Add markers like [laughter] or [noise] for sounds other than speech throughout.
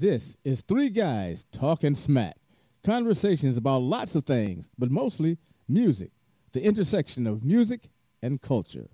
This is Three Guys Talking Smack. Conversations about lots of things, but mostly music, the intersection of music and culture.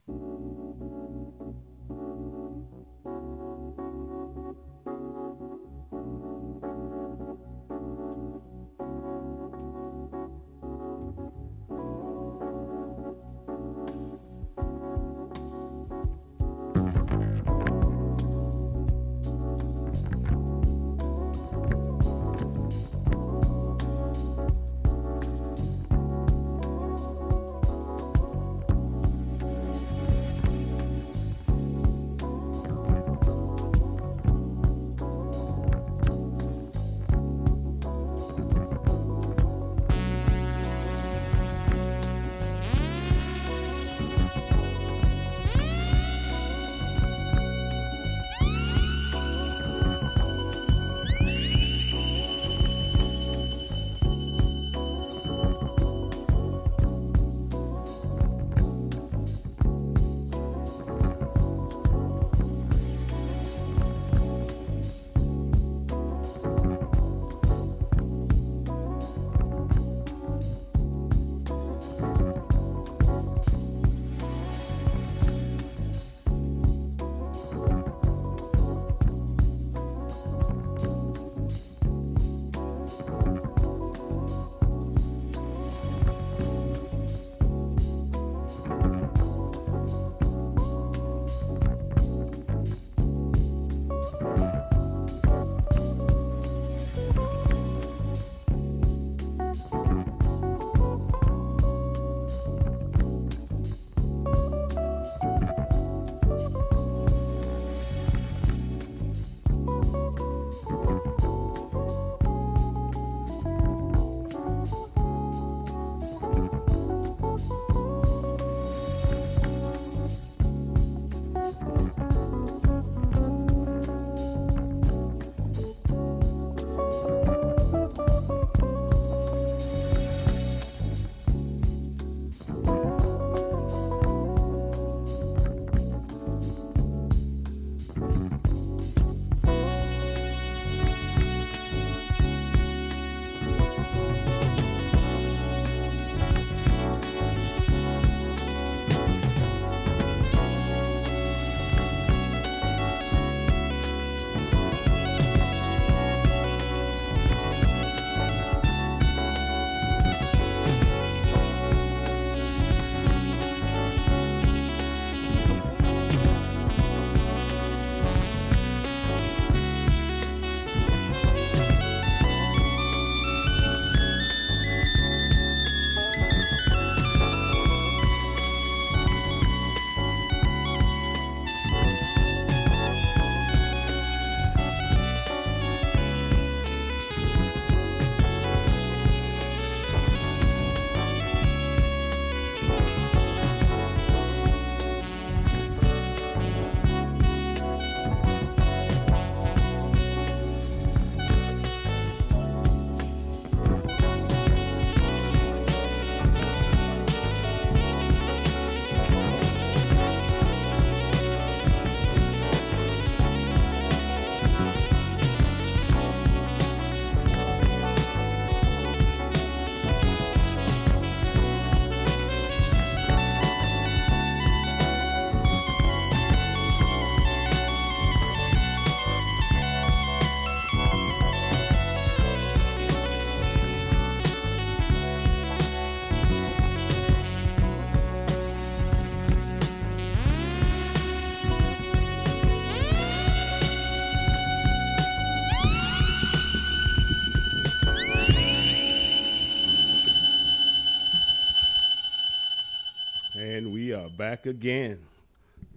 Back again.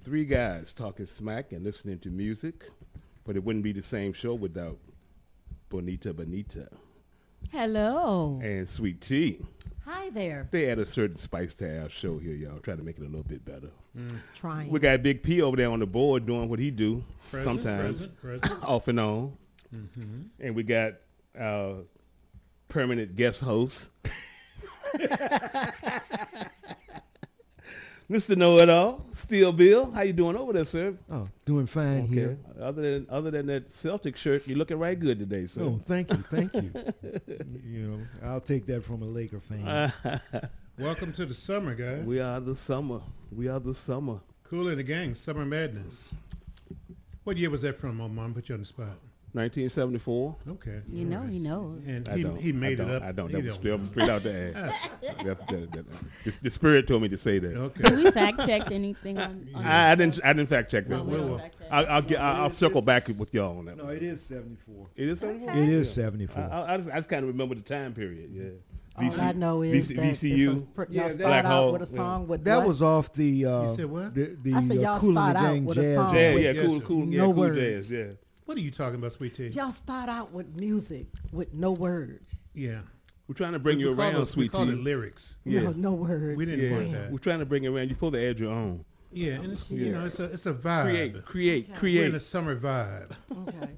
Three guys talking smack and listening to music, but it wouldn't be the same show without Benita Benita Hello. and Sweet T. Hi there. They add a certain spice to our show here, y'all. Try to make it a little bit better. Mm. Trying. We got Big P over there on the board doing what he do Present, sometimes, present, present. [laughs] off and on. Mm-hmm. And we got our permanent guest host, [laughs] Mr. Know It All, Still Bill. How you doing over there, sir? Oh, doing fine Okay. here. Other than other than that Celtic shirt, you're looking right good today, sir. Oh, thank you, thank you. [laughs] you know, I'll take that from a Laker fan. [laughs] Welcome to the summer, guys. we are the summer. We are the summer. Kool & the Gang, Summer Madness. What year was that from, my mom? Put you on the spot. 1974. Okay. You know he knows. And I he, don't, he made I it don't, up. I don't. That was straight, out the ass. [laughs] That- that- that- the, the spirit told me to say that. Okay. Did we fact checked anything on? [laughs] on I, I didn't. I didn't fact check that. Oh, we Well, well, fact check. I'll, I'll get. I'll, I'll circle back with y'all on that. One. No, one. it is 74. It is 74. Okay. It is 74. I, I just, I just kind of remember the time period. Yeah. All I know is VC that VCU. fr- Yeah, y'all that- start Black out Hole, with a yeah. song with that what? was off the uh, You said what? the, the I said uh, y'all Cool start out Gang with a song Yeah, with yeah, cool, cool, yeah, no cool words. jazz, yeah. What are you talking about, Sweet T? y'all start out with music with no words. Yeah. We're trying to bring we you around, it, sweet We call it lyrics. Yeah. No, no words. We didn't Yeah, want that. we're trying to bring you around. You're supposed to add your own. Yeah, and it's, you know, it's a it's a vibe. Create, create, Okay. We're in a summer vibe. Okay.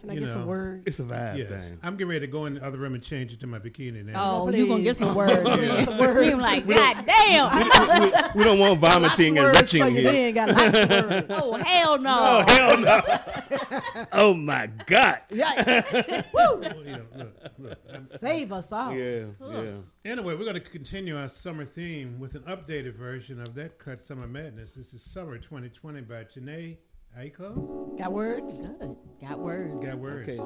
Can I You get some words? It's a vibe yes. thing. I'm getting ready to go in the other room and change it to my bikini now. Oh, Oh, you gonna get some words? Yeah. Some We words. like, God damn! we, we don't want vomiting and retching words for you here. got lots of words. [laughs] oh hell no! Oh hell no! [laughs] oh my God! Yeah. [laughs] Oh, yeah, look, look. Save us all. Yeah, yeah. Anyway, we're going to continue our summer theme with an updated version of that cut Summer Madness. This is Summer 2020 by Jhené Aiko. Got words? Good. Got words. Got words. Okay.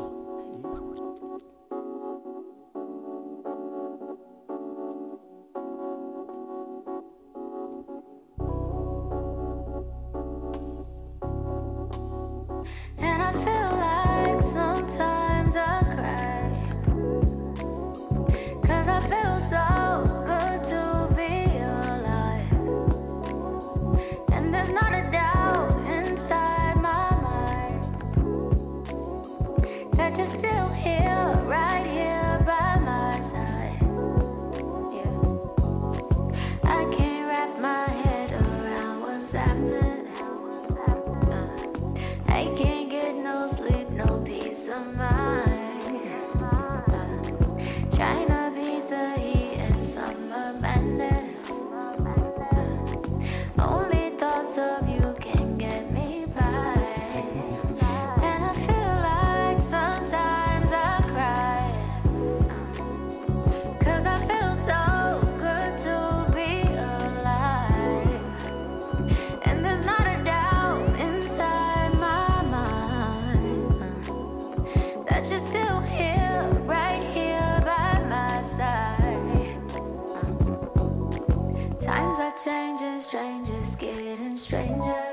That you're still here, right here by my side. Times are changing, strangers getting stranger.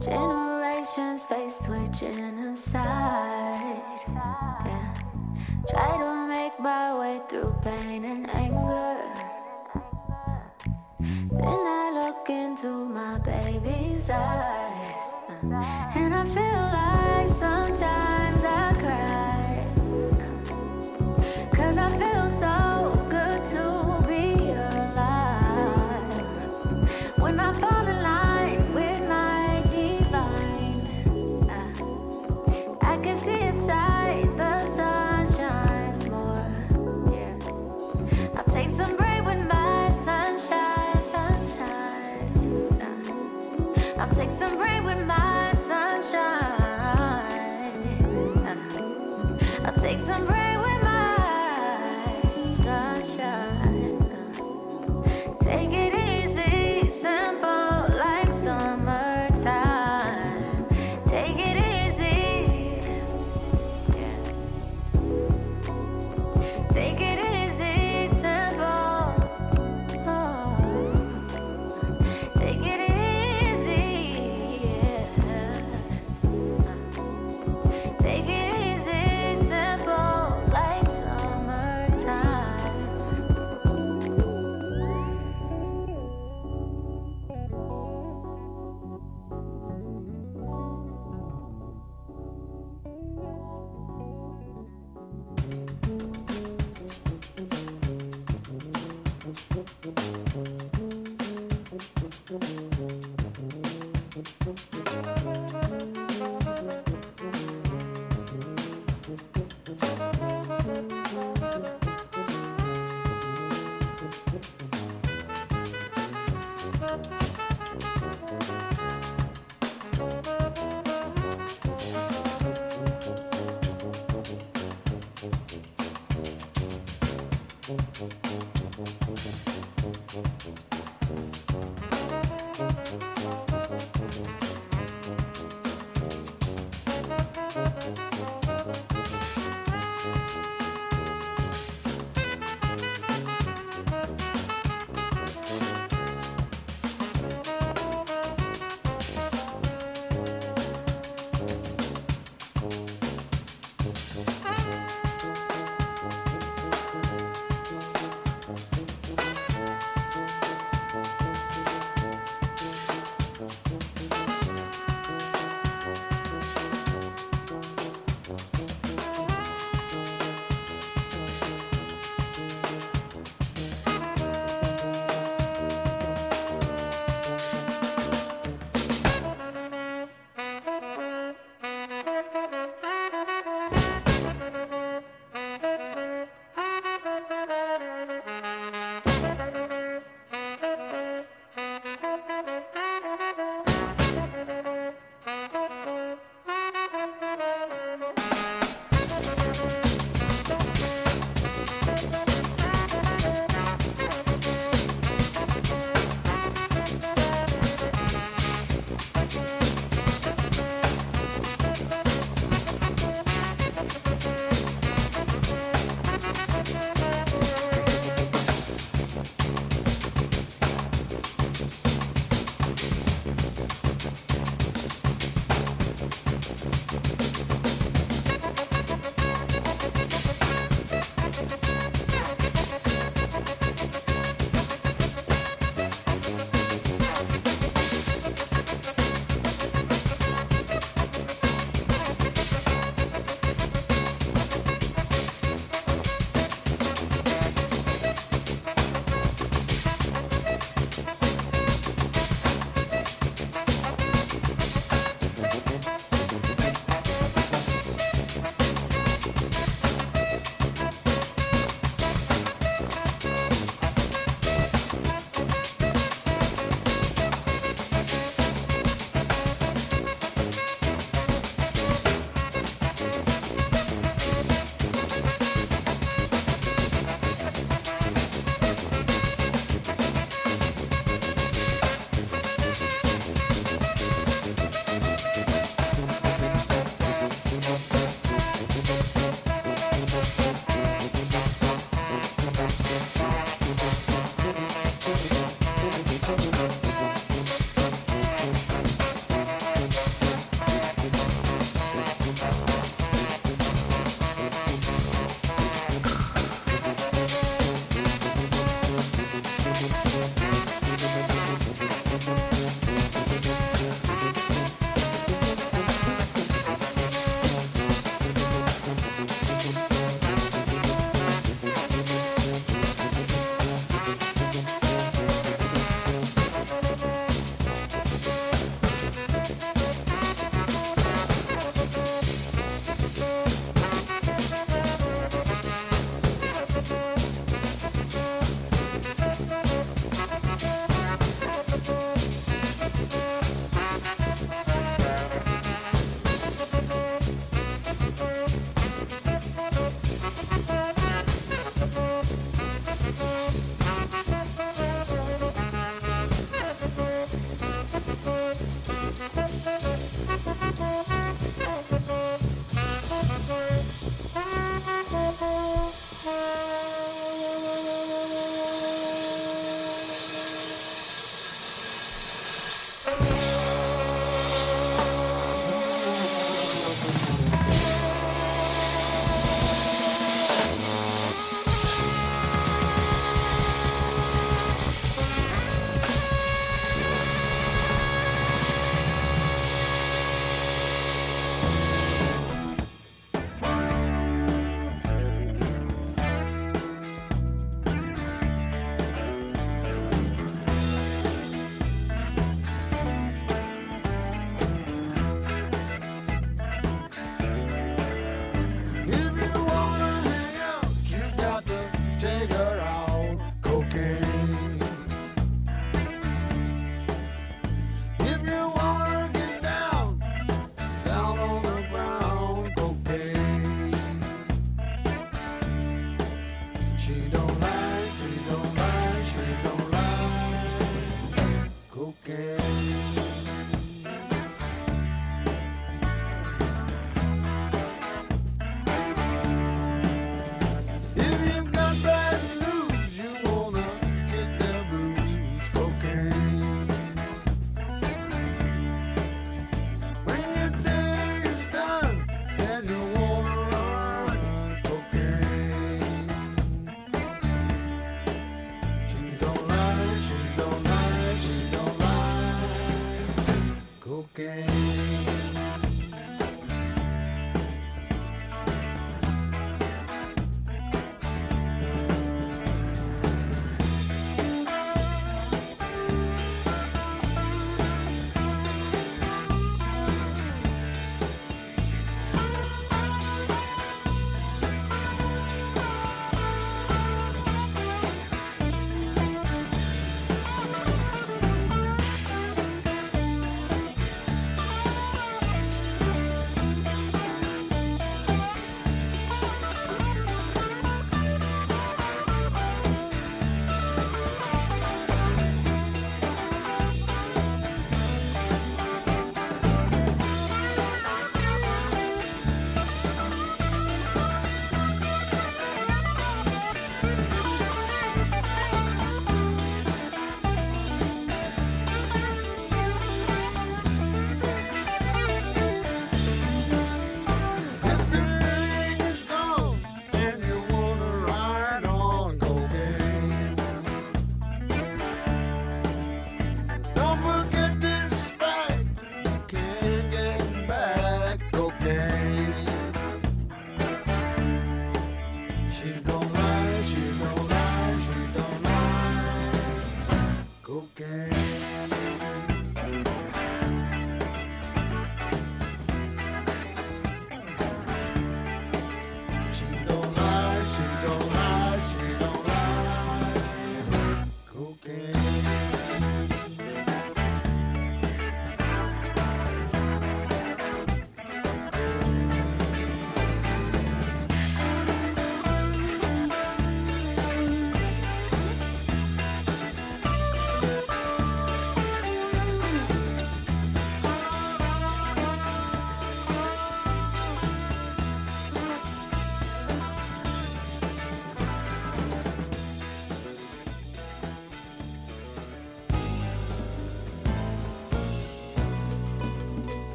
Generations face twitching aside. Try to make my way through pain and anger. Then I look into my baby's eyes. And I feel like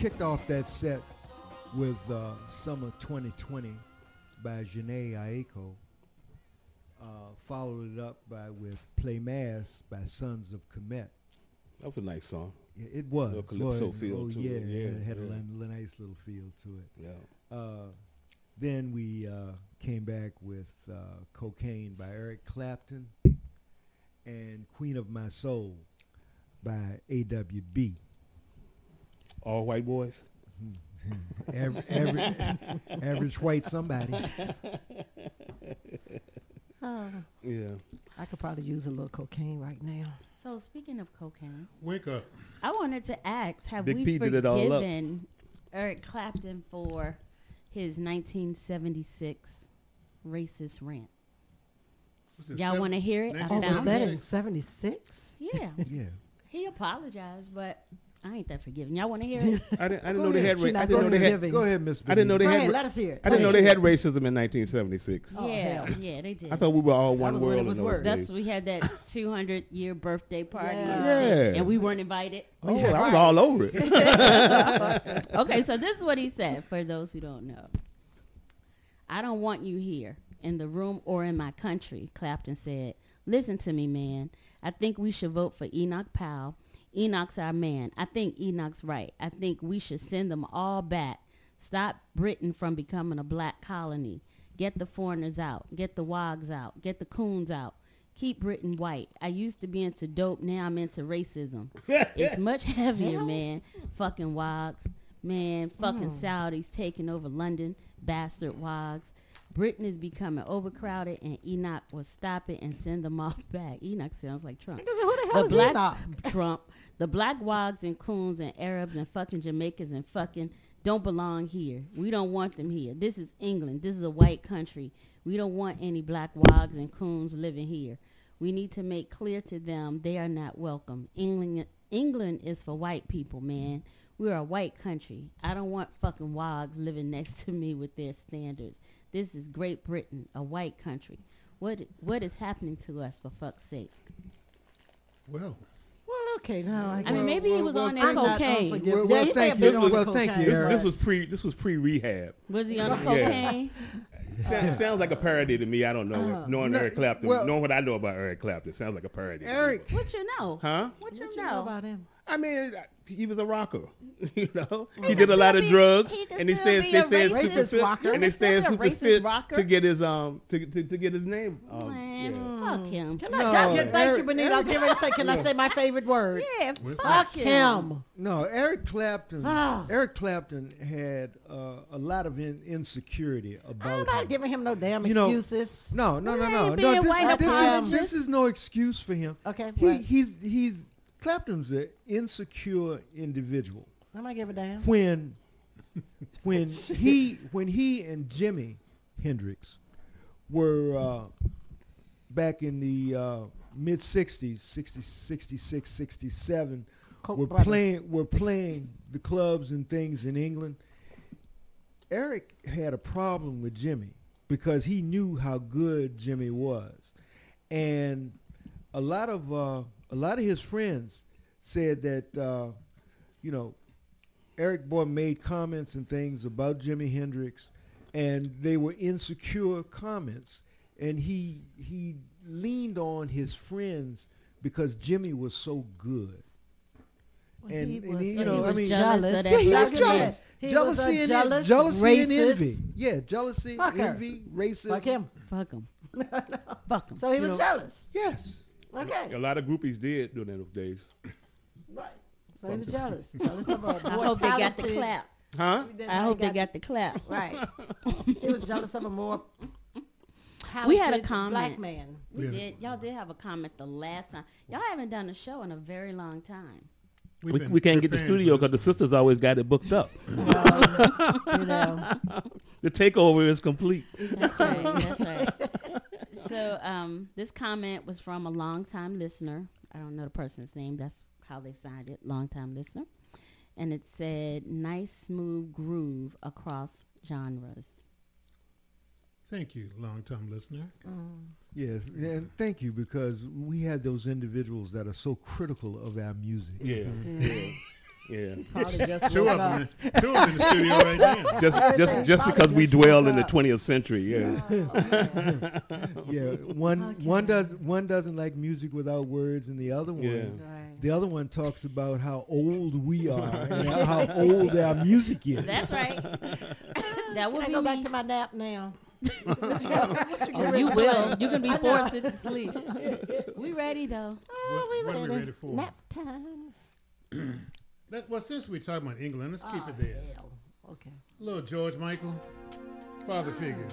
kicked off that set with uh, Summer 2020 by Jhené Aiko. Uh, followed it up by with Play Mass by Sons of Kemet. That was a nice song. Yeah, it was. Little calypso wasn't feel oh, to yeah, it. Yeah, it had yeah. a nice little feel to it. Yeah. Uh, then we uh, came back with uh, Cocaine by Eric Clapton and Queen of My Soul by AWB. All white boys. [laughs] every, aver- average white somebody. [laughs] Oh, Yeah. I could probably use a little cocaine right now. So speaking of cocaine, Wake up. I wanted to ask: Have Big we P did it all up. forgiven Eric Clapton for his 1976 racist rant? Y'all want to hear it? I Oh, Oh, was was that in 76? Yeah, [laughs] Yeah. he apologized, but I ain't that forgiving. Y'all want to hear it? [laughs] I didn't, I didn't Go know they had. She Ra- I didn't know they had. Go ahead, Miss. I didn't know they had. let us hear it. I didn't know they had racism in 1976. Oh, yeah, hell. yeah, they did. I thought we were all That one was when world it in was those worse. That's we had that [laughs] 200 year birthday party, Yeah. Yeah. and we weren't invited. Oh, I was all over it. [laughs] okay, so this is what he said for those who don't know. I don't want you here in the room or in my country, Clapton said. Listen to me, man. I think we should vote for Enoch Powell. Enoch's our man. I think Enoch's right. I think we should send them all back. Stop Britain from becoming a black colony. Get the foreigners out. Get the wogs out. Get the coons out. Keep Britain white. I used to be into dope. Now I'm into racism. it's [laughs] much heavier, man. Fucking wogs. Man, fucking mm. Saudis taking over London. Bastard wogs. Britain is becoming overcrowded, and Enoch will stop it and send them all [laughs] back. Enoch sounds like Trump. Who the hell The is black Enoch? Trump, the black wogs and coons and Arabs and fucking Jamaicans and fucking don't belong here. We don't want them here. This is England. This is a white country. We don't want any black wogs and coons living here. We need to make clear to them they are not welcome. England, England is for white people, man. We're a white country. I don't want fucking wogs living [laughs] next to me with their standards. This is Great Britain, a white country. What what is happening to us for fuck's sake? Well, Well, okay, now I guess. I mean, maybe he was on that cocaine. Well, Yeah, well, he thank may have you. been on Well, the thank you, cocaine, Eric. but- This was pre. This was pre rehab. Was he on the Yeah. cocaine? Sounds, uh, sounds like a parody to me. I don't know. Oh. knowing No, Eric Clapton, well- knowing what I know about Eric Clapton, sounds like a parody. to me. Eric, What you know? Huh? What you What you know? know about him? I mean, he was a rocker. [laughs] You know, he, can did a lot of be- drugs, he and he still stayed, be they a stayed racist super fit, rocker. and they He can stayed still be a super fit rocker. to get his um to, to, to get his name. Um, Man, yeah. fuck him. Can No, I, y'all get, thank you, Eric- Benita. I was getting ready to say, can I say my favorite word? Yeah, fuck Fuck him. him. no, Eric Clapton. Ah. Eric Clapton had uh, a lot of in, insecurity I'm not him. giving him no damn You know- excuses. No, no, no, no, no. This, this, is, this is no excuse for him. Okay, He, he's he's Clapton's an insecure individual. I might give a damn. When when he when he and Jimi Hendrix were uh, back in the uh, mid 60s, 60, 66, 67, Koch were brothers. playing were playing the clubs and things in England. Eric had a problem with Jimi because he knew how good Jimi was, and a lot of uh, a lot of his friends said that uh, you know Eric Boy made comments and things about Jimi Hendrix, and they were insecure comments, and he he leaned on his friends because Jimi was so good. Well, and- he and was, he, you he know, I mean- jealous of that Yeah, he was jealous. He was jealousy a and jealous, jealousy and envy. Yeah, jealousy, Fucker. envy, racism. Fuck him. Fuck him. [laughs] Fuck him. So he You was know- jealous. Yes. Okay. A lot of groupies did during those days. Right. So he was jealous. Jealous of a I more hope they got the clap. Huh? I hope they got the clap. [laughs] Right. he was jealous of a more [laughs] We had a comment. black man. We Yeah. did. Y'all did have a comment the last time. Y'all haven't done a show in a very long time. we've We, we can't get the studio because the sisters always got it booked up. [laughs] You know. The takeover is complete. That's right. That's right. So um, this comment was from a longtime listener. I don't know the person's name. That's how they signed it. Longtime listener. And it said, "Nice smooth groove across genres." Thank you, long-time listener. Yes, and thank you because we had those individuals that are so critical of our music. Yeah, yeah, yeah. Probably just Two of them, two of them in the studio right [laughs] now. Just, just, just because we dwell in the 20th century. Yeah. Yeah, [laughs] one one does one doesn't like music without words, and the other one, Yeah. Right. the other one talks about how old we are and how old our music is. That's right. [laughs] that would Can I be go back to my nap now? Oh, you will. You can be I know. forced into sleep. we ready though. Oh, What- we what are we ready. ready for? Nap time. [clears throat] Let, well, since we're talking about England, let's keep Oh, it ah, there. hell. Okay. Little George Michael, father figure.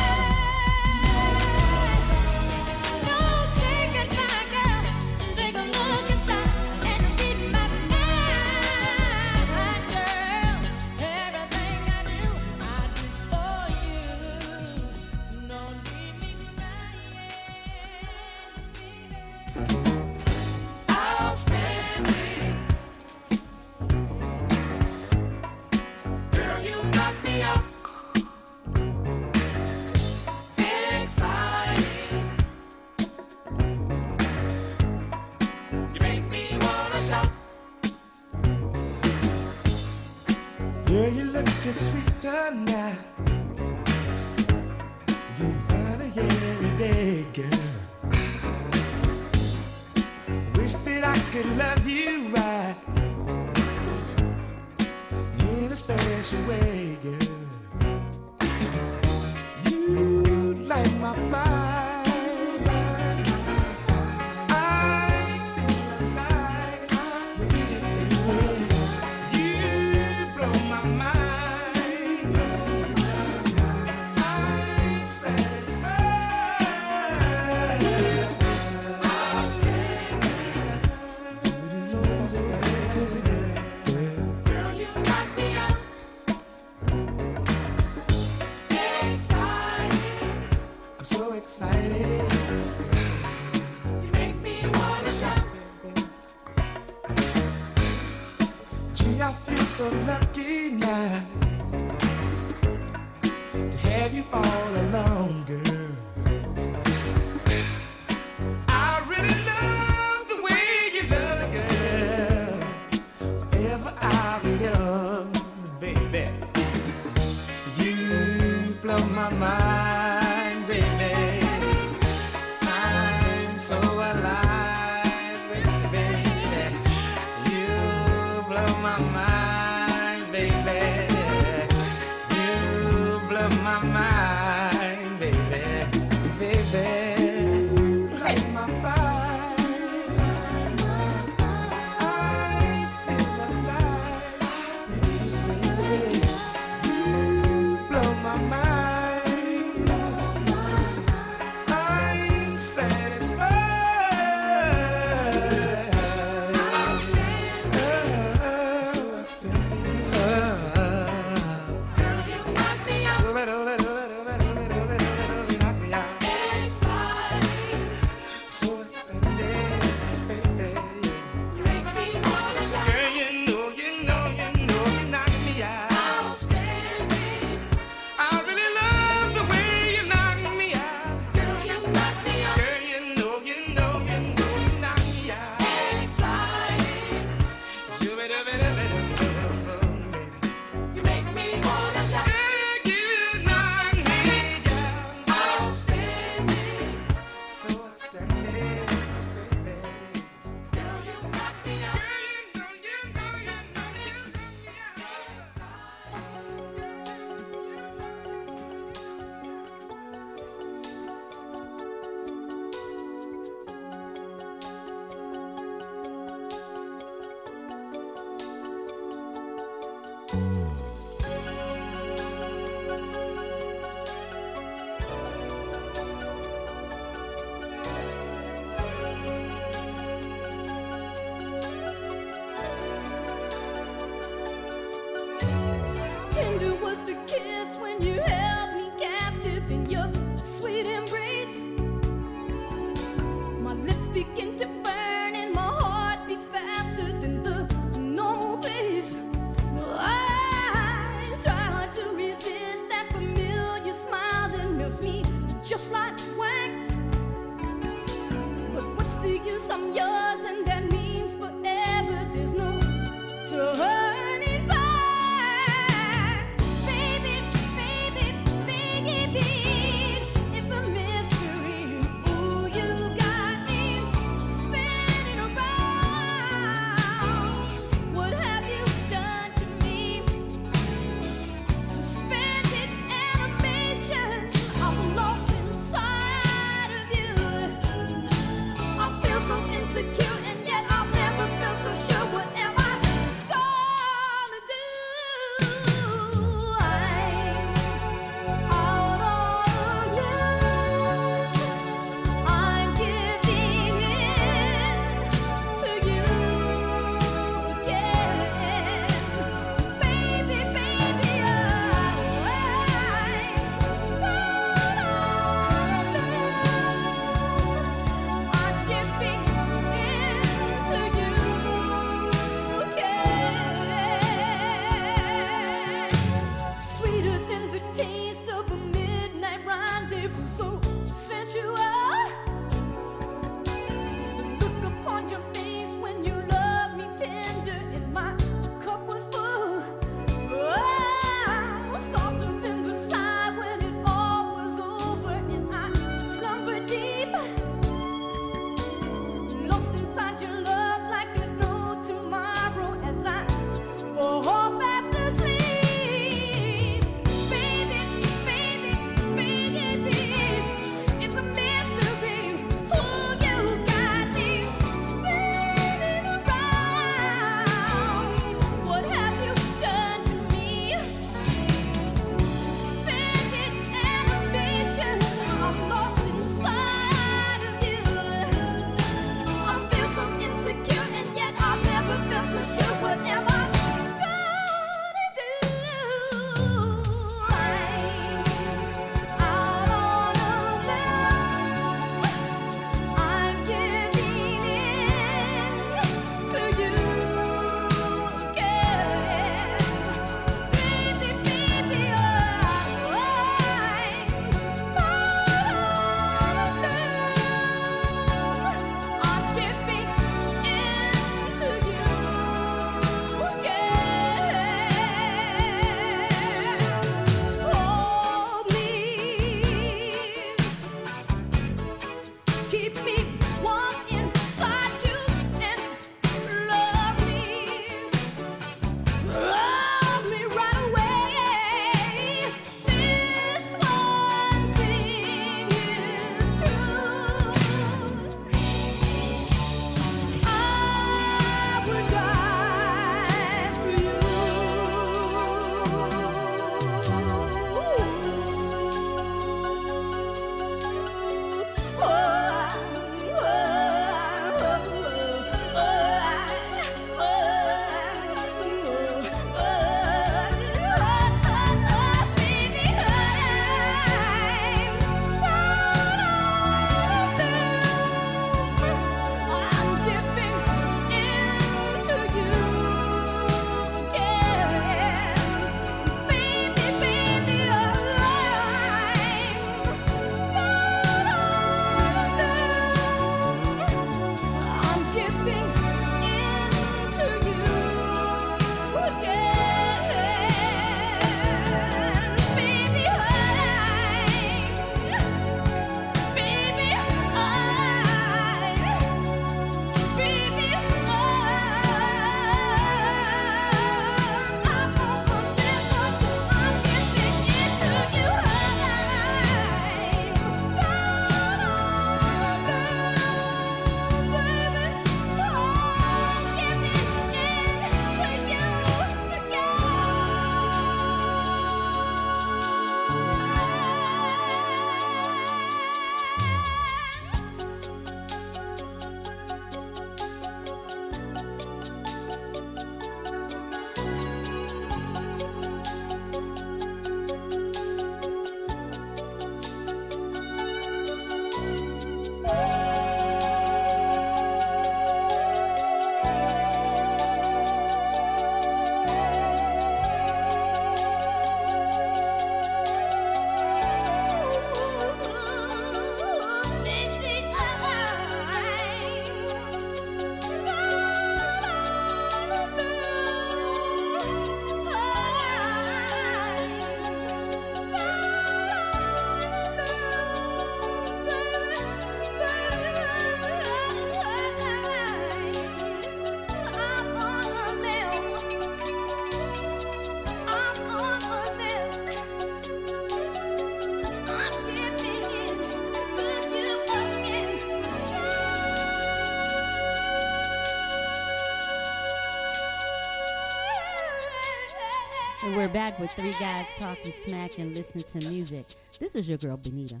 We're back with three guys talking smack and listening to music. This is your girl Benita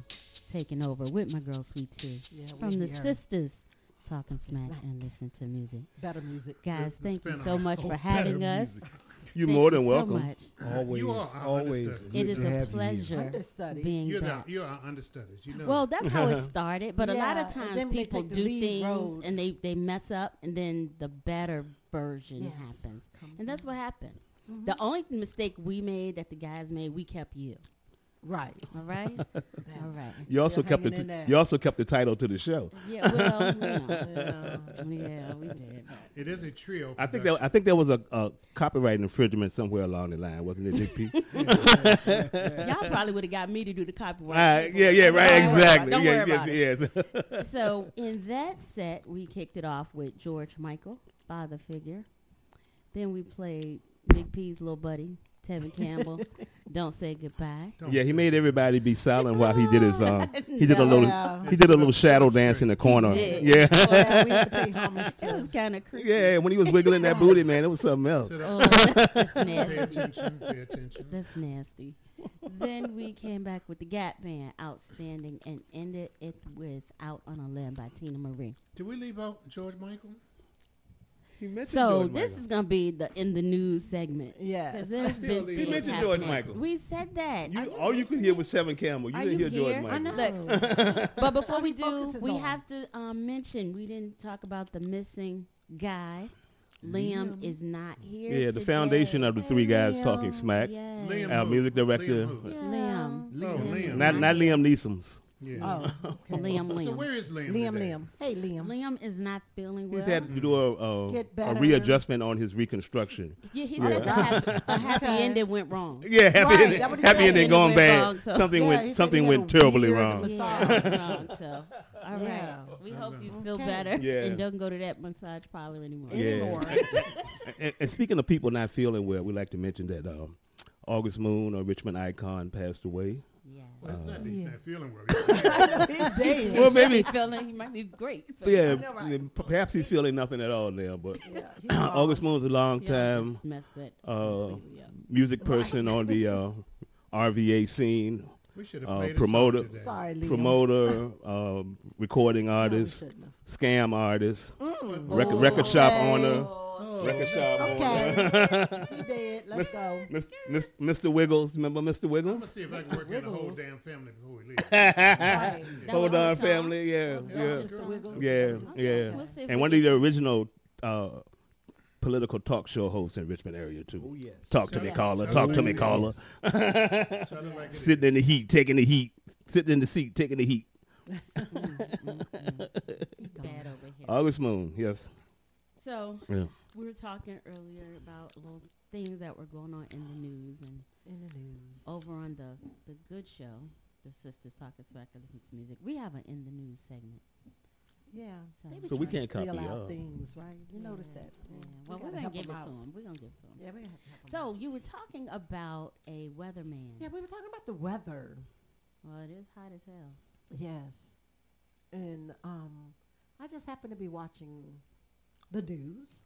taking over with my girl Sweet T Yeah, from the here. sisters talking smack, Smack. and listening to music. Better music. Guys, The- the thank you so much Oh, for having better us. music. You're Thank more you than so welcome. much. Always, You are our always. understudy. It good is to a have you. pleasure Understudy. being You're, the, you're our understudies. You know. Well, that's how it [laughs] started, but a lot of times then when they people do things road. and they, they mess up, and then the better version Yes, happens. comes And that's in. what happened. The only mistake we made that the guys made, we kept you. Right. All right? [laughs] All right. You also Still kept the t- you also kept the title to the show. Yeah, well, you [laughs] know, yeah, we did. it is a trio. I think production. that I think there was a, a copyright infringement somewhere along the line, wasn't it, Dick P? [laughs] Y'all probably would have got me to do the Uh, copyright. yeah, yeah, right, Don't worry about- exactly. Don't yeah, worry about it. yes, yes. so in that set, we kicked it off with George Michael, father figure. Then we played Big P's little buddy, Tevin [laughs] Campbell. Don't say goodbye. Don't yeah, he made everybody be silent while he did his [laughs] um. He did a little Yeah. he did a little shadow dance in the corner. Yeah, yeah, we have to pay [laughs] homage to It was kind of creepy. yeah. When he was wiggling that booty, man, it was something else. Oh, up. that's, that's Pay nasty. attention. Pay attention. That's nasty. then we came back with the Gap Band, outstanding, and ended it with "Out on a Limb" by Teena Marie. Did we leave out George Michael? He mentioned So George this Michael. is gonna be the in the news segment. Yeah, Because there's been He mentioned George happening. Michael. We said that. You, Are all you could hear was Tevin Campbell. You Are didn't you hear George here? Michael. I know. Look, [laughs] but before we do, we on. have to um, mention we didn't talk about the missing guy. Liam, is not here. Yeah, the today. foundation of the three guys talking smack. Yes. Liam Our music director. Liam who? Liam. Oh, Liam. Not not Liam Neeson's. Yeah. Oh, [laughs] okay. Liam. Liam. So where is Liam? Liam, today? Liam. Hey, Liam. Liam is not feeling well. He's had to do a, a, Get a readjustment on his reconstruction. yeah, he Yeah. said the happy, a [laughs] happy Okay. ending went wrong. Yeah, happy Right, ending, that what he happy said. ending Ending going went bad. wrong, so- Something Yeah, went something went terribly wrong. massage. Yeah, wrong. [laughs] So, all right. Yeah. We hope you feel Okay. better Yeah. and don't go to that massage parlor anymore. Yeah. Anymore. And, and speaking of people not feeling well, we like to mention that um, August Moon or Richmond Icon passed away. Yeah. Well, it's not that he's Yeah. not feeling well. He's [laughs] He's dead. Well, maybe, feeling he might be great. but yeah, know, right? perhaps he's feeling nothing at all now. But Yeah, he's [clears throat] August Moon's a long y'all time just messed that uh, music person on the uh, RVA scene, We should have Uh, played promoter. Sorry, Liam. promoter, um, [laughs] recording artist, shouldn't scam artist, Mm. record, record shop Okay. owner, Oh. record shop owner. Okay. he dead. Let's go. Miss, Miss, Mr. Wiggles, remember Mr. Wiggles? I'm gonna see if I can work in the whole damn family before we leave. [laughs] Right. That Hold on, family. Yeah, Was yeah, just a yeah, yeah. We'll And one of the original uh, political talk show hosts in Richmond area too. Oh yes. Talk to me, up. caller. Talk to me, caller. Sounded like it Sitting in the heat, taking the heat. Sitting in the seat, taking the heat. [laughs] He's bad over here. August Moon, yes. so Yeah. We were talking earlier about those things that were going on in the news and In the news. over on the the good show, the sisters talking smack and listen to music. We have an in the news segment. Yeah. So, So we can't to steal copy out y'all. things, right? You notice that. yeah. Well, We we're gotta gonna help give it 'em to them. We're gonna give it to them. Yeah, we have to help 'em So out. you were talking about a weatherman. Yeah, we were talking about the weather. Well, it is hot as hell. Yes. And um, I just happened to be watching the news.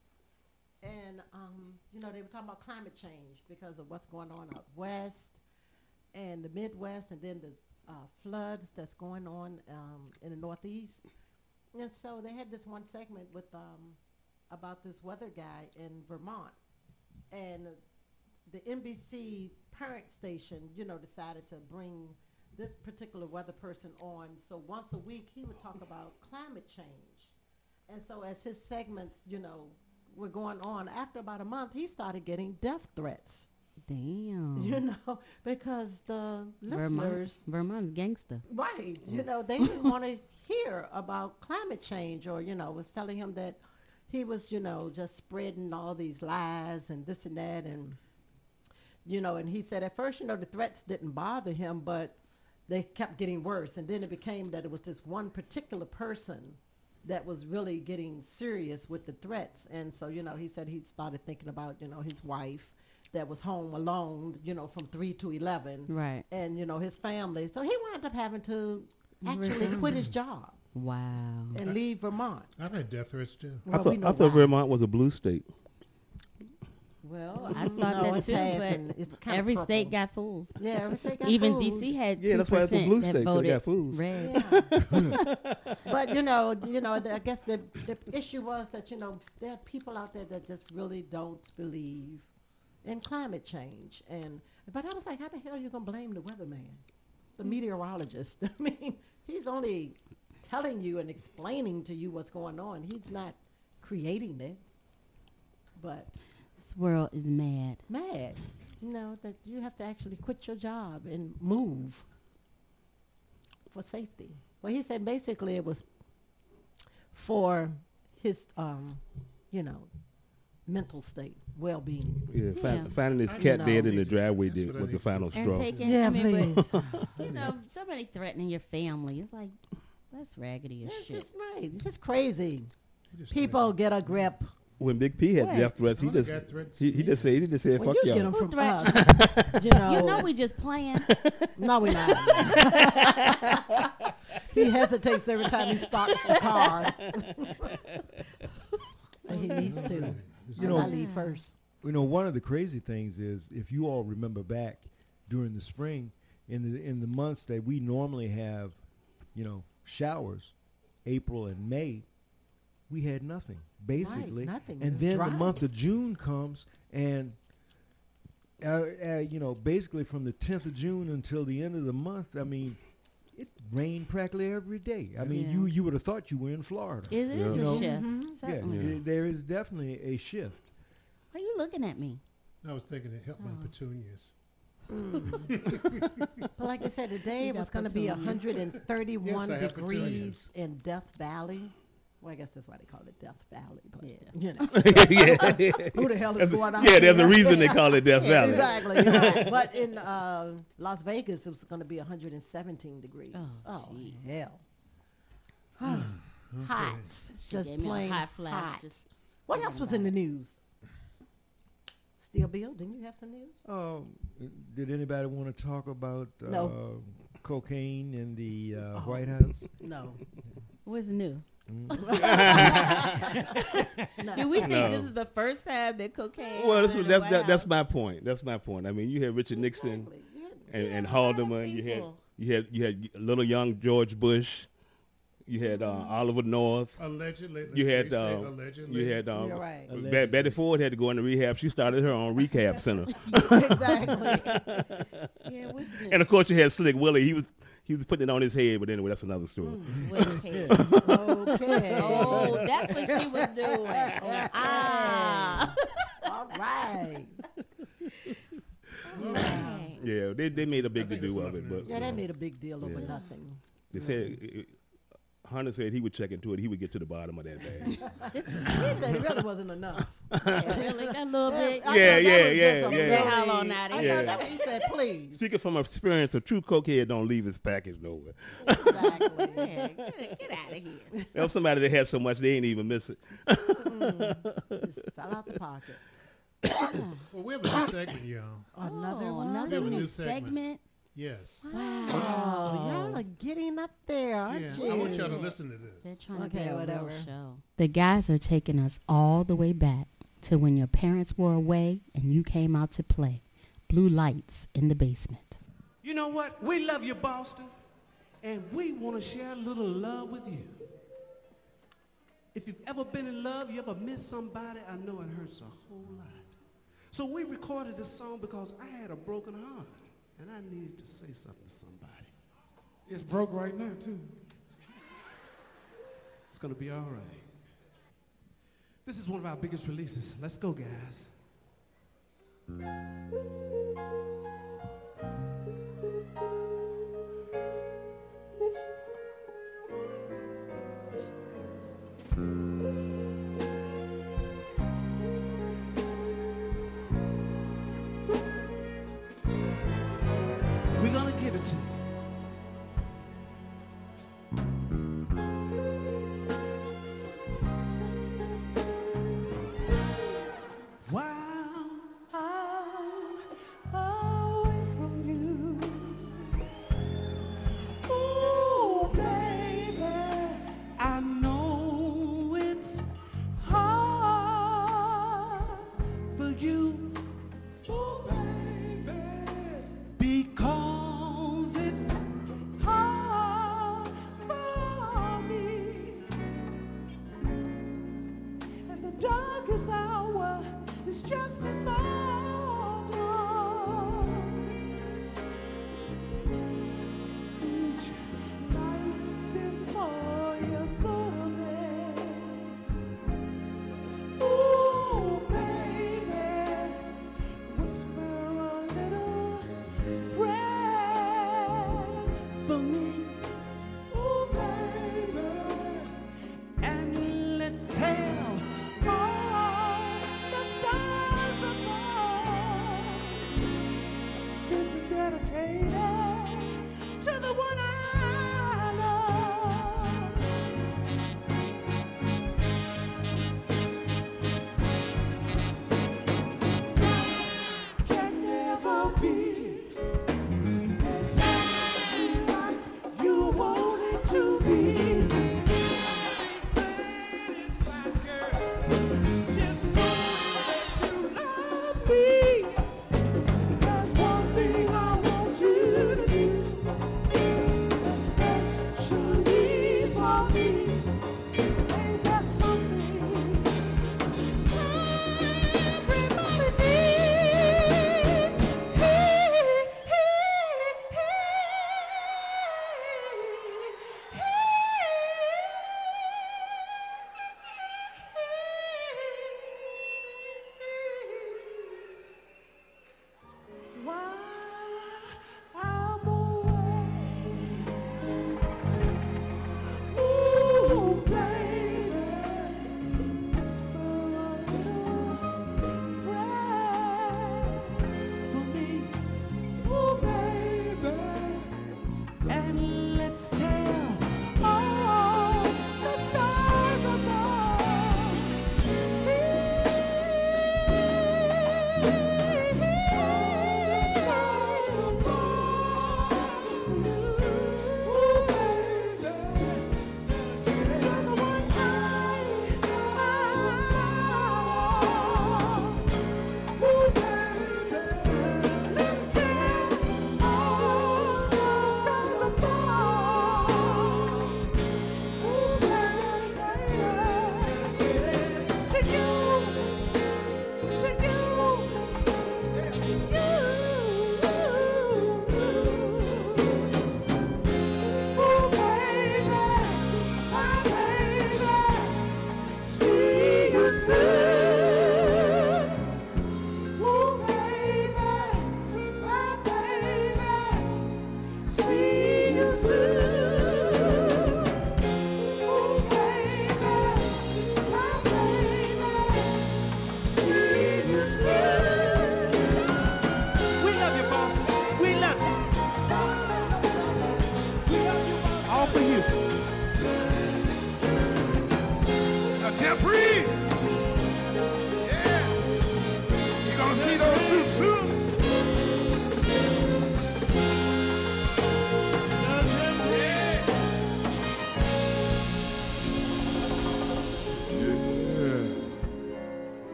And, um, you know, they were talking about climate change because of what's going on out west and the Midwest and then the uh, floods that's going on um, in the Northeast. And so they had this one segment with um, about this weather guy in Vermont. And the NBC parent station, you know, decided to bring this particular weather person on. So once a week, he would talk about climate change. And so as his segments, you know, were going on, after about a month, he started getting death threats. Damn. You know, because the Vermont, listeners, Vermont's gangster. right, you know, they didn't [laughs] want to hear about climate change or, you know, was telling him that he was, you know, just spreading all these lies and this and that. And, you know, and he said at first, you know, the threats didn't bother him, but they kept getting worse. And then it became that it was this one particular person that was really getting serious with the threats. And so, you know, he said he started thinking about, you know, his wife that was home alone, you know, from 3 to 11 Right. and you know his family. So he wound up having to actually quit his job Wow. and leave Vermont. I've had death threats too. I Well, we thought, know I thought. Vermont was a blue state. Well, I no, thought that it's too, half but it's kinda every purple. state got fools. Yeah, every state got fools. Even fools. DC had Yeah, two that's why it's a blue that state, 'cause they voted got fools. red. Yeah. [laughs] but you know, you know, the, I guess the the issue was that you know there are people out there that just really don't believe in climate change, and but I was like, how the hell are you gonna blame the weatherman, the mm. meteorologist? [laughs] I mean, he's only telling you and explaining to you what's going on. He's not creating it. But This world is mad. mad, you know, that you have to actually quit your job and move for safety. Well, he said basically it was for his, um, you know, mental state, well-being. Yeah, fin- Yeah. finding his cat know. dead in the driveway did, was the need. final And straw. taking, Yeah, I mean, please. [laughs] you know, somebody threatening your family. It's like, that's raggedy as It's shit. just right. It's just crazy. Just People get a grip. When Big P had What? death threats, he just threats he, he just said he just said Well, fuck you get y'all. them from threat- us. [laughs] you know. You know we just playing. [laughs] no, we not. [laughs] he hesitates every time he starts the car. and he needs to. You You know- know, I leave first. You know, one of the crazy things is if you all remember back during the spring, in the in the months that we normally have, you know, showers, April and May, we had nothing basically. nothing. And then dry. the month of June comes, and uh, uh, you know, basically from the 10th of June until the end of the month, I mean, it rained practically every day. I mean, Yeah. you you would have thought you were in Florida. It is Yeah. a You know? shift. Mhm. yeah, Certainly. it- there is definitely a shift. Are you looking at me? I was thinking it helped my Oh. petunias. [laughs] But like I said, today it was going to be petunias. 131 Yes, degrees in Death Valley. Well, I guess that's why they call it Death Valley. But, Yeah. [laughs] you know, [laughs] yeah, who the hell is There's a- going on yeah, there's a there? reason they call it Death [laughs] Valley. Exactly. you know. but in uh, Las Vegas, it was going to be 117 degrees. Oh, Oh, jeez. hell. [sighs] Hot. She Just gave me a plain hot flash. hot. Just What else was in the news? Still Bill, didn't you have some news? Um, did anybody want to talk about uh, No. cocaine in the uh, Oh. White House? No. What's new? No. [laughs] Do we think No. this is the first time that cocaine? Well, that's, that's, that, that's my point. That's my point. I mean, you had Richard Nixon Exactly. Yeah. and, Yeah, and a lot of Haldeman. You had you had you had little young George Bush. You had uh, Oliver North. Allegedly. You had say uh, allegedly. you had um, You're right. Be- Allegedly. Betty Ford had to go into rehab. She started her own rehab [laughs] center, exactly. [laughs] Yeah, and of course you had Slick Willie. He was he was putting it on his head, but anyway, that's another story. Mm, what's new? okay. [laughs] Oh, that's what she was doing. Ah. All right. Right. Yeah, they they made a big I to-do of it, but Yeah, you they know, made a big deal over Yeah. nothing. they said it- it- Hunter said he would check into it. He would get to the bottom of that bag. [laughs] He said it really wasn't enough. really? That little bit. I Yeah, thought yeah, yeah, yeah. How long that I is. know Yeah. that he said, please. Speaking from experience, a true cokehead don't leave his package nowhere. exactly. Yeah, get, get out of here. [laughs] There was somebody that had so much they ain't even miss it. Mm. Just fell out the pocket. [coughs] Well, we have a new segment, y'all. Oh, another oh, one. Another We have a new new segment. segment. Yes. Oh, y'all are getting up there, aren't Yeah. you? I want y'all to listen to this. They're trying to Okay, be a whatever. real show. The guys are taking us all the way back to when your parents were away and you came out to play. Blue lights in the basement. You know what? We love you, Boston, and we want to share a little love with you. If you've ever been in love, you ever missed somebody, I know it hurts a whole lot. So we recorded this song because I had a broken heart, and I needed to say something to somebody. It's broke right now, too. It's gonna be all right. This is one of our biggest releases. Let's go, guys. Gonna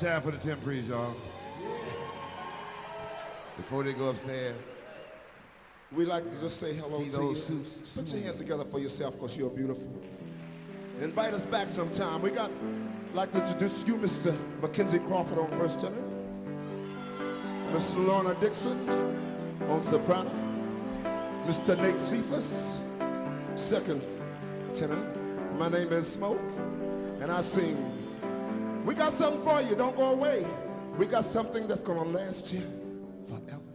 time for the Temprees, y'all. Before they go upstairs. We like to just say hello See to those you. suits Put your hands together for yourself because you're beautiful. Invite us back sometime. We got like to introduce you, Mr. Mackenzie Crawford on first tenor. Miss Lorna Dixon on soprano. Mr. Nate Cephas, second tenor. My name is Smoke, and I sing. We got something for you. Don't go away. We got something that's gonna last you forever.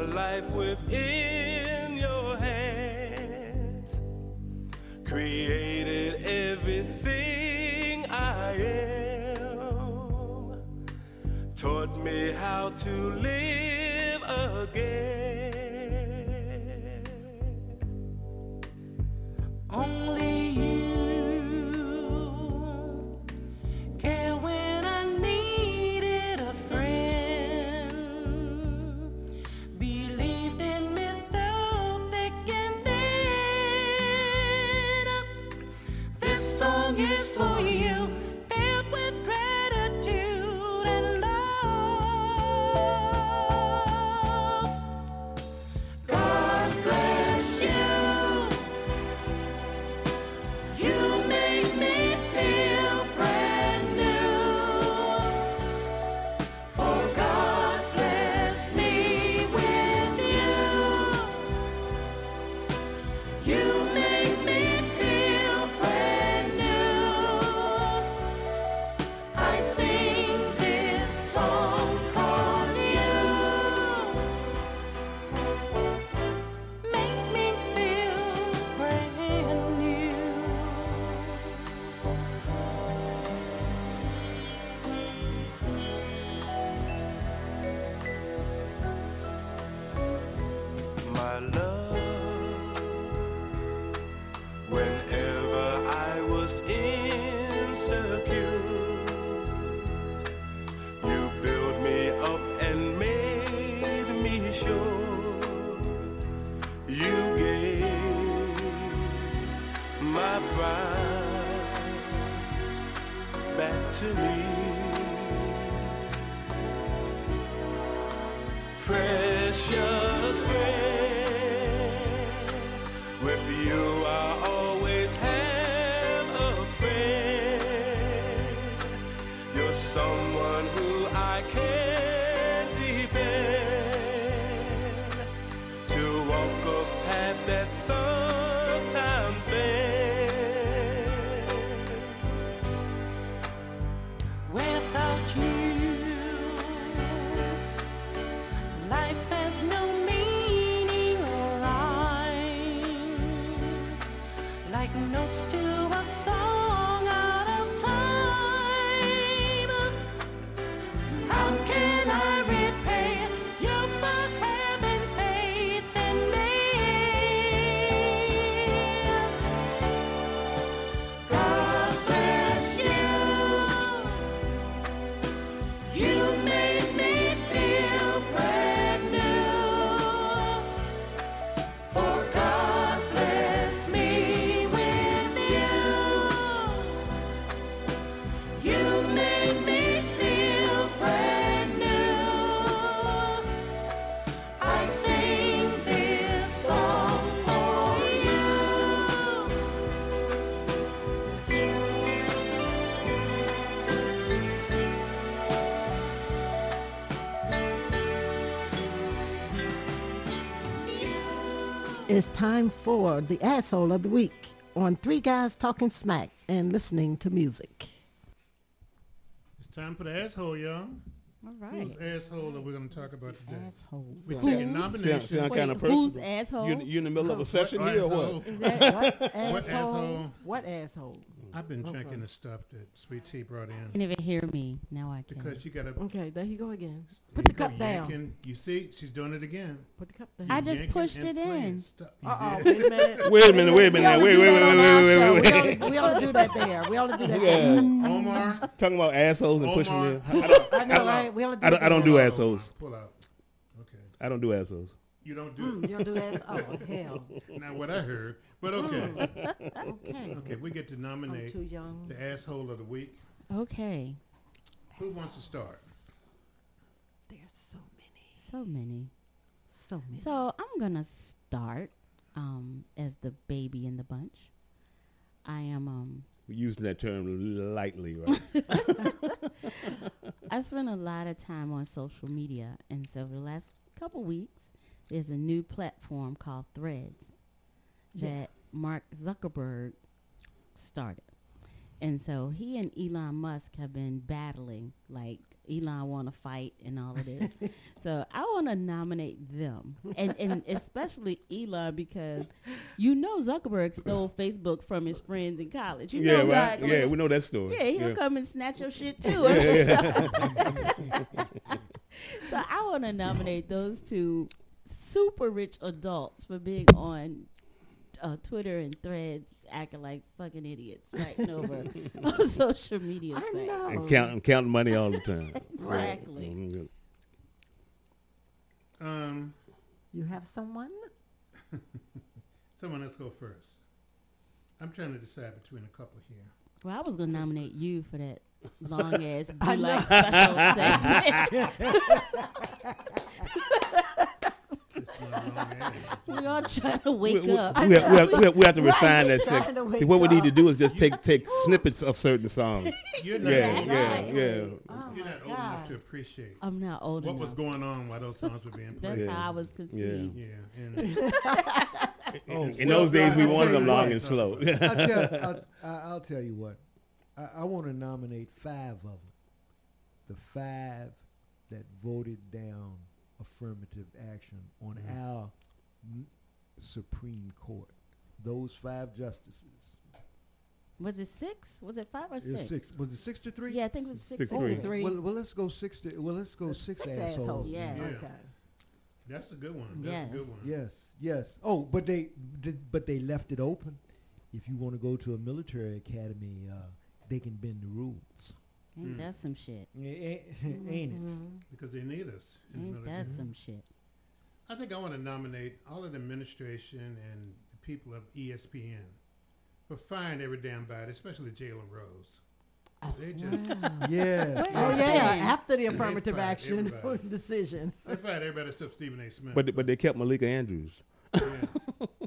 My life within your hands, created everything I am, taught me how to live again. It's time for the asshole of the week on Three Guys Talking Smack and Listening to Music. It's time for the asshole, y'all. All right. Whose asshole are we going to talk about today? Assholes. We're Whose? taking nominations. Sound, sound kind of whose personal. asshole? You, you in the middle of a session What here or what? Is that What What asshole? asshole? What asshole? I've been drinking the stuff that Sweet T brought in. You in can even hear me. Now I can. because you got to. Okay, there you go again. Put the you go, cup down. You see, she's doing it again. Put the cup down. I just pushed it in. Uh-oh, [laughs] wait a minute. Wait a minute, wait a minute, We wait, only wait, wait, wait, wait, wait, We wait. only, we only do that there. We only do that Yeah. there. Omar, Talking about assholes and pushing Omar. it. I don't, I know, right? We only do I don't, that I don't do assholes. pull out. Okay. I don't do assholes. You don't do Mm, it. you don't do that? [laughs] Oh, hell. Not what I heard, but okay. [laughs] Okay. Okay, we get to I'm nominate too young. the asshole of the week. Okay. Who wants to start? There's so many. So many. So many. So I'm gonna start um, as the baby in the bunch. I am um, We're using that term lightly, right? [laughs] I spent a lot of time on social media, and so for the last couple weeks, there's a new platform called Threads Yeah. that Mark Zuckerberg started, and so he and Elon Musk have been battling. Like Elon want to fight and all of this, [laughs] so I want to nominate them, and and especially Elon because you know Zuckerberg stole Facebook from his friends in college. You yeah, know right. that. Yeah, we know that story. Yeah, he'll come and snatch your shit too. Yeah. [laughs] [laughs] so I want to nominate those two super rich adults for being on uh, Twitter and Threads, acting like fucking idiots, writing [laughs] over on social media. I sites. know. and counting counting money all the time. [laughs] Right. Exactly. Mhm. Um, You have someone? [laughs] someone else go first. I'm trying to decide between a couple here. Well, I was gonna nominate you for that long ass I be like special segment. [laughs] we all trying to wake we, we, up. we, have, we, have, we, have, we have to refine that to See, wake what we need to do is just take [laughs] take snippets of certain songs. [laughs] You're not Yeah, old yeah, enough. yeah. Oh You're not old enough to appreciate I'm not old what enough. was going on while those songs were being That's played. Yeah. how I was conceived. Yeah, and Oh, In well, those days, we I- I'll wanted them long what. and slow. I'll, tell, I'll, I'll tell you what. I, I want to nominate five of them. The five that voted down affirmative action on our n- Supreme Court. Those five justices. Was it six? Was it five or It was six? six. Was it six to three? Yeah, I think it was six. Six to to three. three. Three. Well, well, let's go six to. Well, let's go six, assholes. Yeah. Yeah. Okay. that's a good one. That's Yes. a good one. Yes, yes. Oh, but they, did, but they left it open. If you want to go to a military academy, uh, they can bend the rules. Ain't mm. that some shit? Ain't [laughs] ain't it? Mm-hmm. Because they need us in the Ain't military. that some shit? I think I want to nominate all of the administration and the people of ESPN for firing every damn body, especially Jalen Rose. Oh, they just [laughs] Yeah. Oh yeah, Okay. after the affirmative action [laughs] everybody. decision. they fired everybody except Stephen A. Smith. but but they kept Malika Andrews. yeah,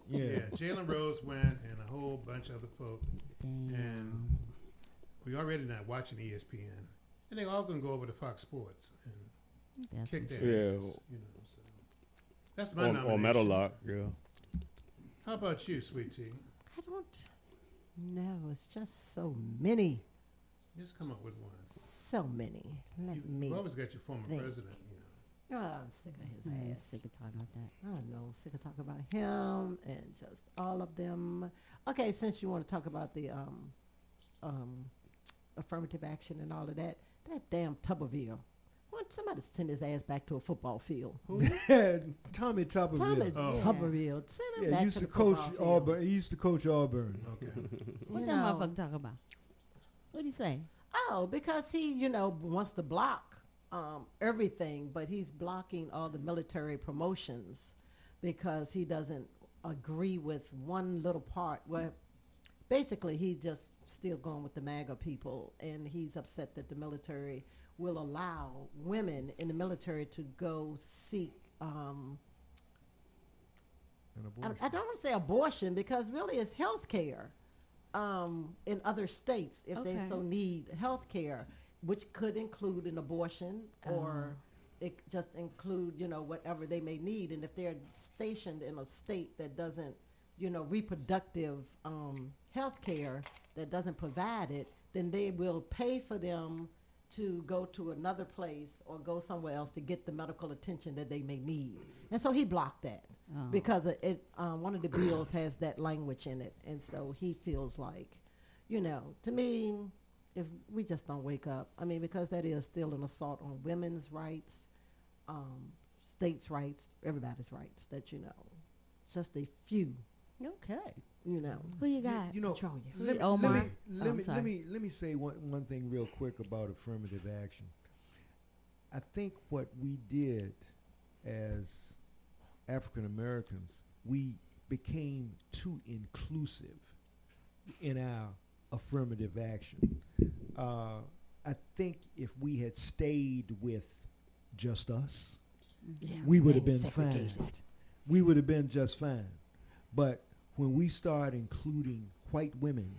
Yeah. yeah. Jalen Rose went and a whole bunch of other folk, Damn. and we already not watching ESPN, and they all gonna go over to Fox Sports and That's kick some their. Yeah. ass. You know, so that's my Or, nomination. or Metal Lock, yeah. How about you, Sweet T? I don't know. It's just so many, Just come up with one. so many. Let You, me. you always got your former think. president. You know. Oh, I'm sick of his Mm, ass. sick of talking about that. I don't know. Sick of talking about him and just all of them. Okay, since you want to talk about the um, um, affirmative action and all of that, that damn Tuberville. Why don't somebody send his ass back to a football field? Tommy Tuberville. Tommy Oh. Tuberville, send him Yeah, back he used to to the coach football field. Auburn. He used to coach Auburn. [laughs] Okay. What You that motherfucker talking about? What do you say? Oh, because he, you know, wants to block um, everything, but he's blocking all the military promotions because he doesn't agree with one little part. Well, basically, he just still going with the MAGA people, and he's upset that the military will allow women in the military to go seek. Um, An I, abortion. I don't want to say abortion because really it's health care um, in other states if they so need health care, which could include an abortion or it just include, you know, whatever they may need. And if they're stationed in a state that doesn't, you know, reproductive um, health care that doesn't provide it, then they will pay for them to go to another place or go somewhere else to get the medical attention that they may need. And so he blocked that Oh. because it, it um, one of the bills has that language in it, and so he feels like, you know, to me, if we just don't wake up, I mean, because that is still an assault on women's rights, um, states' rights, everybody's rights. That you know, just a few, Okay. You know, Who you got? You know, control you. Sweet let me, Omar. let me, Oh, let, I'm me let me let me say one, one thing real quick about affirmative action. I think what we did as African Americans, we became too inclusive in our affirmative action. Uh, I think if we had stayed with just us, Yeah, we would have man, been fine. We would have been just fine. But when we start including white women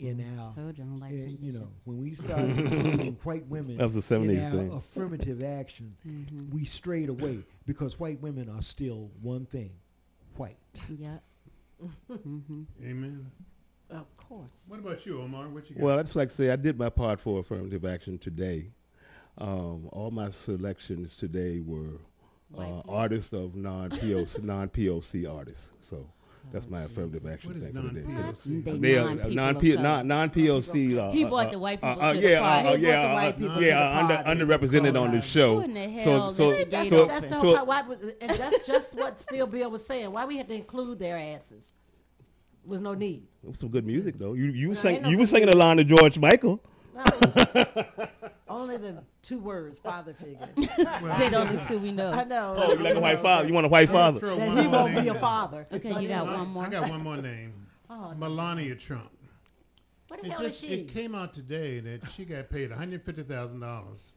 in our, Told you I don't like eh, them you know, when we started including [laughs] white women That was a 70s in our thing. affirmative action, Mhm. we strayed away because white women are still one thing, white. Yep. hmm Amen. Of course. What about you, Omar? What you got? Well, I just like to say I did my part for affirmative action today. Um, all my selections today were uh, artists of non-POC, non-POC artists. So that's my affirmative action thing for today. non-POC? They They non-people non of P color. non non POC. Uh, He brought the white uh, people uh, to the yeah, party. uh, yeah, the white uh, people yeah, the uh, under, underrepresented on the show. Who in the So hell so That's, so that's no so part- why, was- and that's just what Still Bill was saying. Why we had to include their asses was no need. some good music though. You you sang you were singing a line to George Michael. No, it was [laughs] only the two words, father figure. They the only two we know. I know. Oh, you like a white father? You want a white father? Throw That he won't be a in. father. Okay, you got I- one more. I got one more name. [laughs] Oh, Melania Trump. What the It hell just is she? it came out today that she got paid one hundred fifty thousand dollars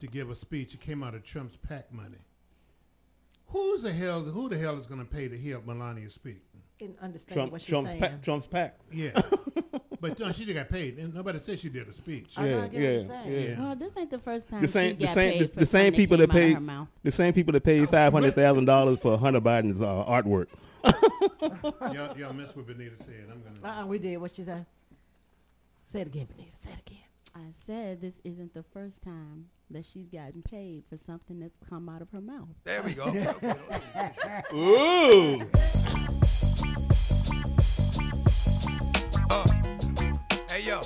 to give a speech. It came out of Trump's PAC money. Who's the hell? Who the hell is going to pay to hear Melania speak? Didn't understand Trump what she's Trump's saying. PAC, Trump's PAC. Yeah, [laughs] but no, she just got paid, and nobody said she did a speech. I know, I Yeah, yeah, yeah. Well, this ain't the first time The same she's the got same paid the, for the same people that came out of paid the same people that paid five hundred thousand dollars for Hunter Biden's uh, artwork. [laughs] y'all, y'all missed what Benita said. I'm gonna. Uh-uh, we did. What she said? Say it again, Benita. Say it again. I said this isn't the first time that she's gotten paid for something that's come out of her mouth. There we go. [laughs] Ooh. Uh, hey yo,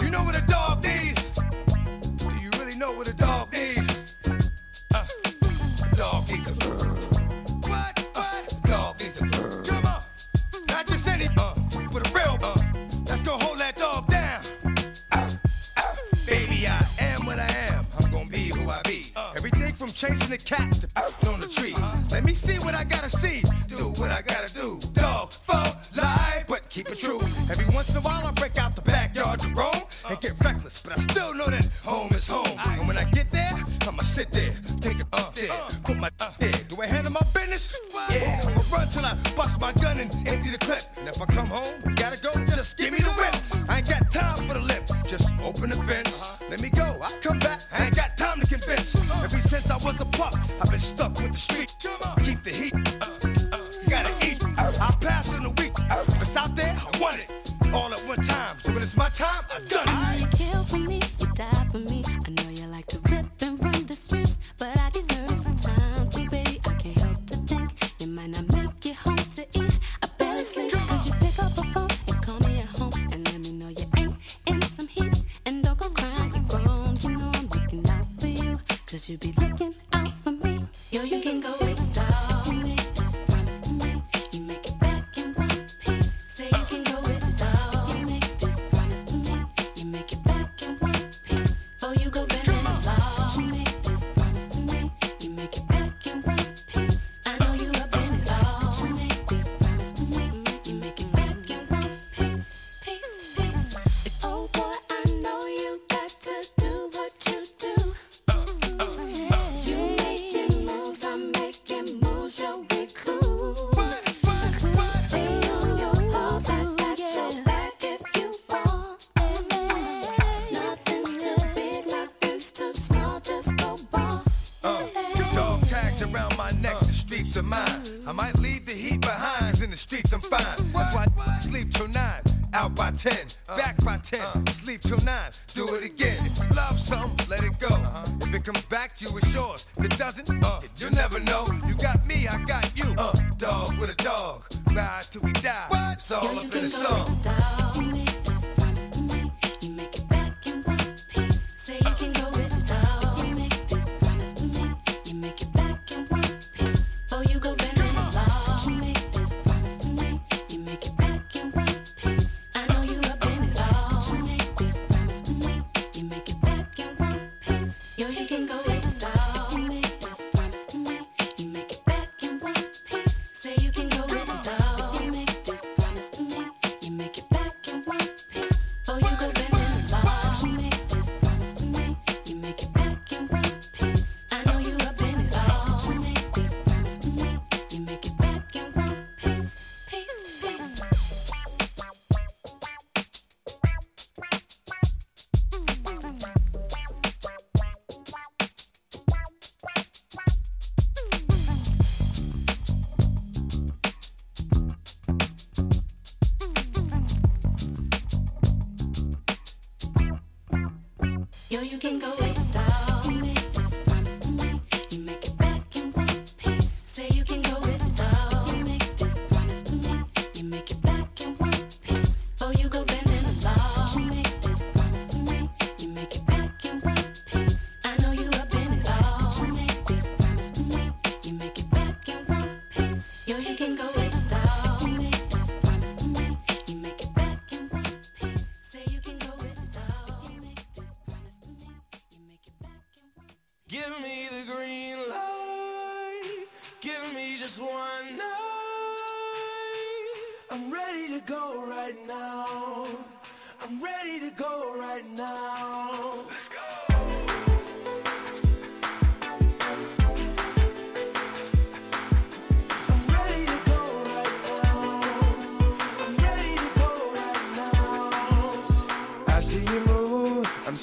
you know what a dog needs? Do you really know what a dog needs? Uh, a dog needs a what? What? Dog needs a come on, not just any uh, but a real uh. Let's go hold that dog down. Uh, uh, baby, I am what I am. I'm gonna be who I be. Everything from chasing the cat to on the tree. Let me see what I gotta see. Do what I gotta do. Every once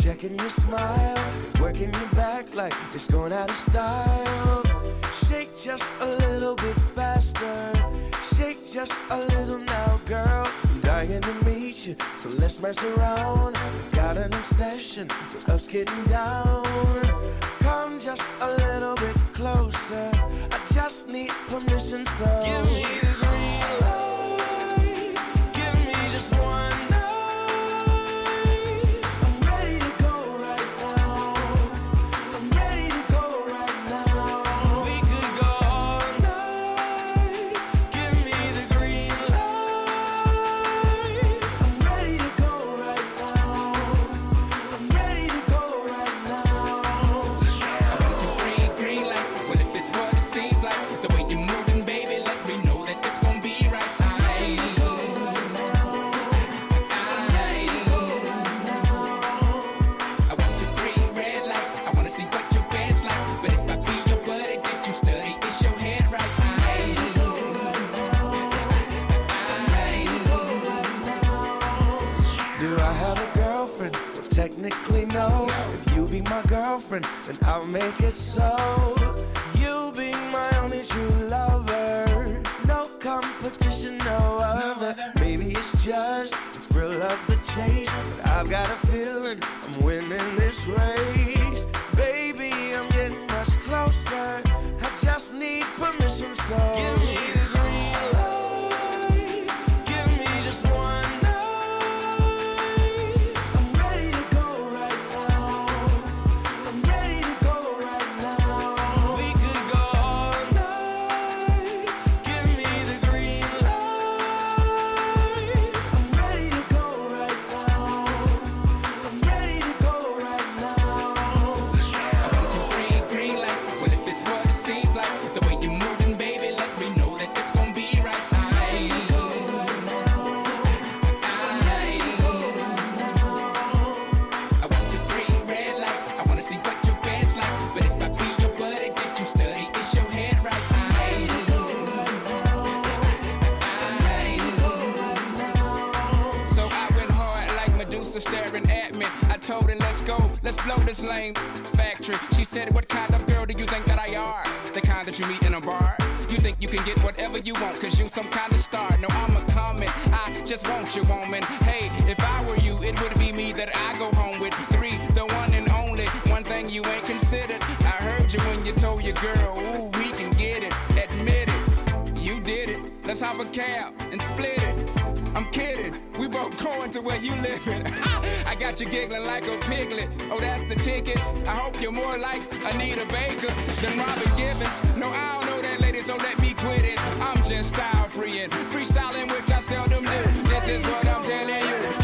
checking your smile, working your back like it's going out of style. Shake just a little bit faster, shake just a little now, girl. I'm dying to meet you, so let's mess around. Got an obsession with us getting down. Come just a little bit closer. I just need permission, so give me I'll make it so. You be my only true lover. No competition, no other. Maybe it's just the thrill of the chase. But I've got a feeling I'm winning this race. Baby, I'm getting much closer. I just need permission, so. This lame factory. She said, what kind of girl do you think that I are? The kind that you meet in a bar? You think you can get whatever you want, cause you some kind of star. No, I'm a coming, I just want you, woman. Hey, if I were you, it would be me that I go home with. Three, the one and only. One thing you ain't considered. I heard you when you told your girl, ooh, we can get it. Admit it, you did it. Let's hop a cab and split it. I'm kidding. We both going to where you living. [laughs] I got you giggling like a piglet. Oh, that's the ticket. I hope you're more like Anita Baker than Robin Givens. No, I don't know that lady, so let me quit it. I'm just style free and freestyling, which I seldom do. This is what I'm telling you.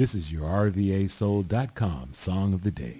This is your RVASoul.com song of the day.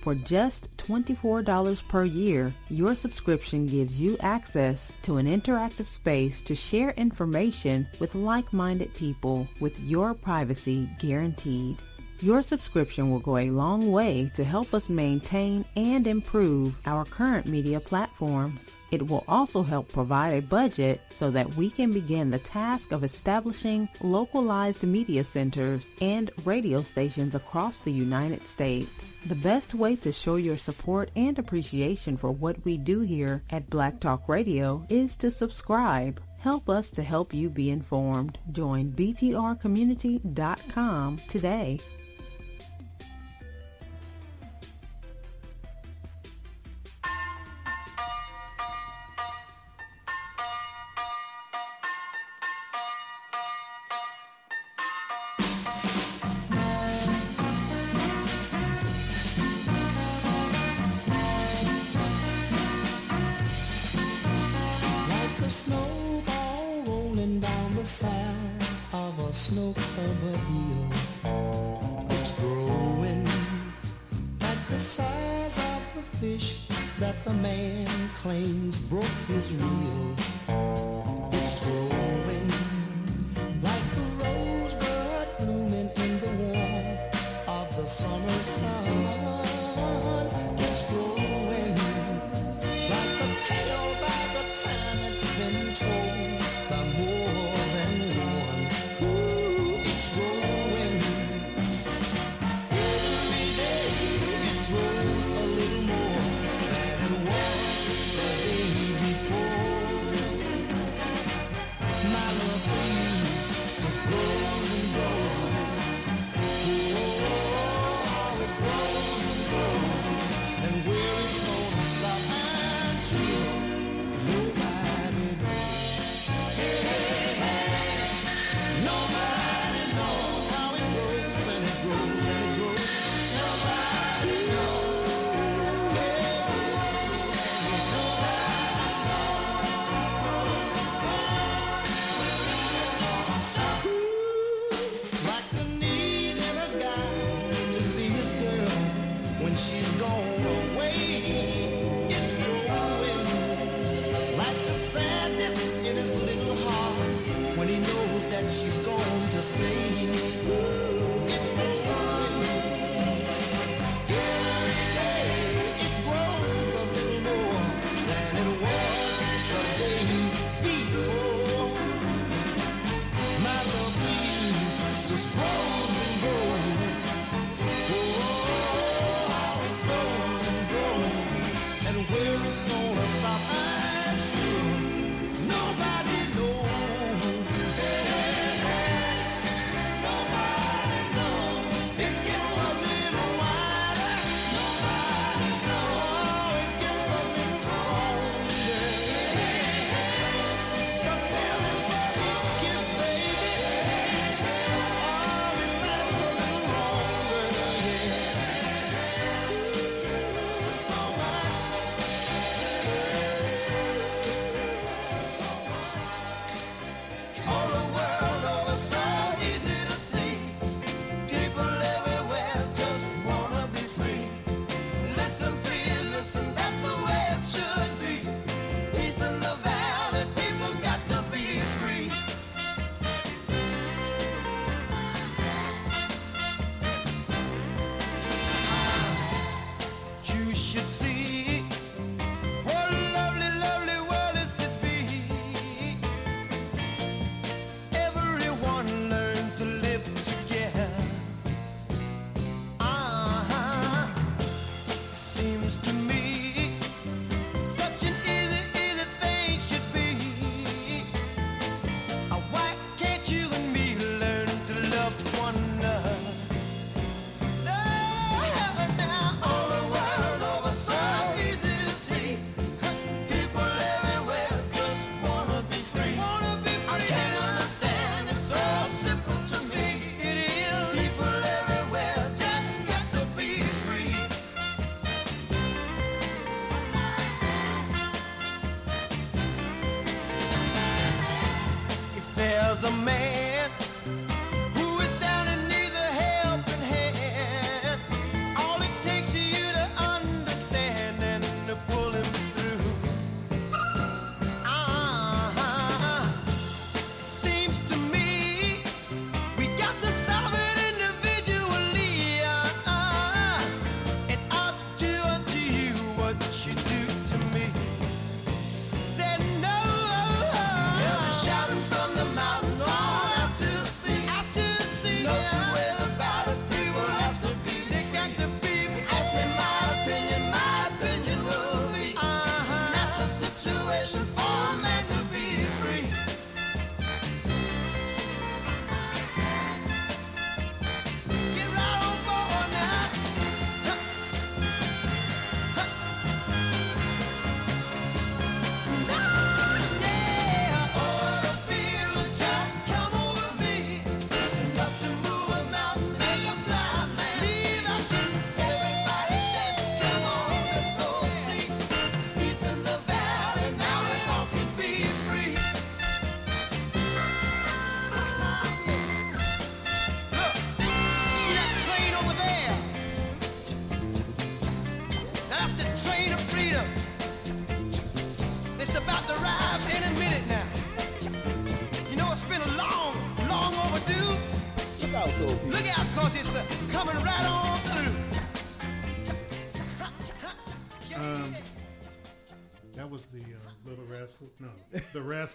For just $24 per year, your subscription gives you access to an interactive space to share information with like-minded people with your privacy guaranteed. Your subscription will go a long way to help us maintain and improve our current media platforms. It will also help provide a budget so that we can begin the task of establishing localized media centers and radio stations across the United States. The best way to show your support and appreciation for what we do here at Black Talk Radio is to subscribe. Help us to help you be informed. Join btrcommunity.com today. Claims broke his reel.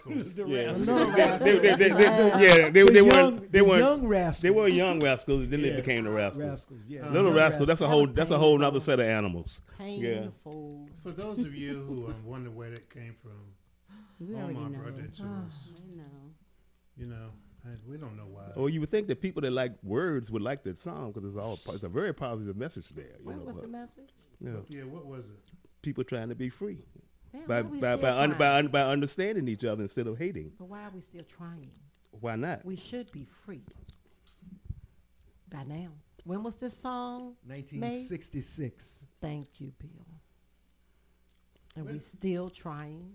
Rascals. The Yeah. Rascals. Little They- they- they- they- yeah, they- they weren't- they weren't- young rascals. They were young rascals, then they became the rascals. Rascals, yeah. Little Young rascals. That's a whole. That's a whole other set of animals. Yeah. For those of you who um, wonder where that came from, We already Omar know. brought that to Ah, us. I know. You know, and we don't know why. Well, you would think that people that like words would like that song because it's all. It's a very positive message there. You What know, was but- the message? Yeah. Yeah, what was it? People trying to be free. Yeah, by, by, by, un, by, un, by understanding each other instead of hating. But why are we still trying? Why not? We should be free by now. When was this song made? 1966. Thank you, Bill. And we still trying.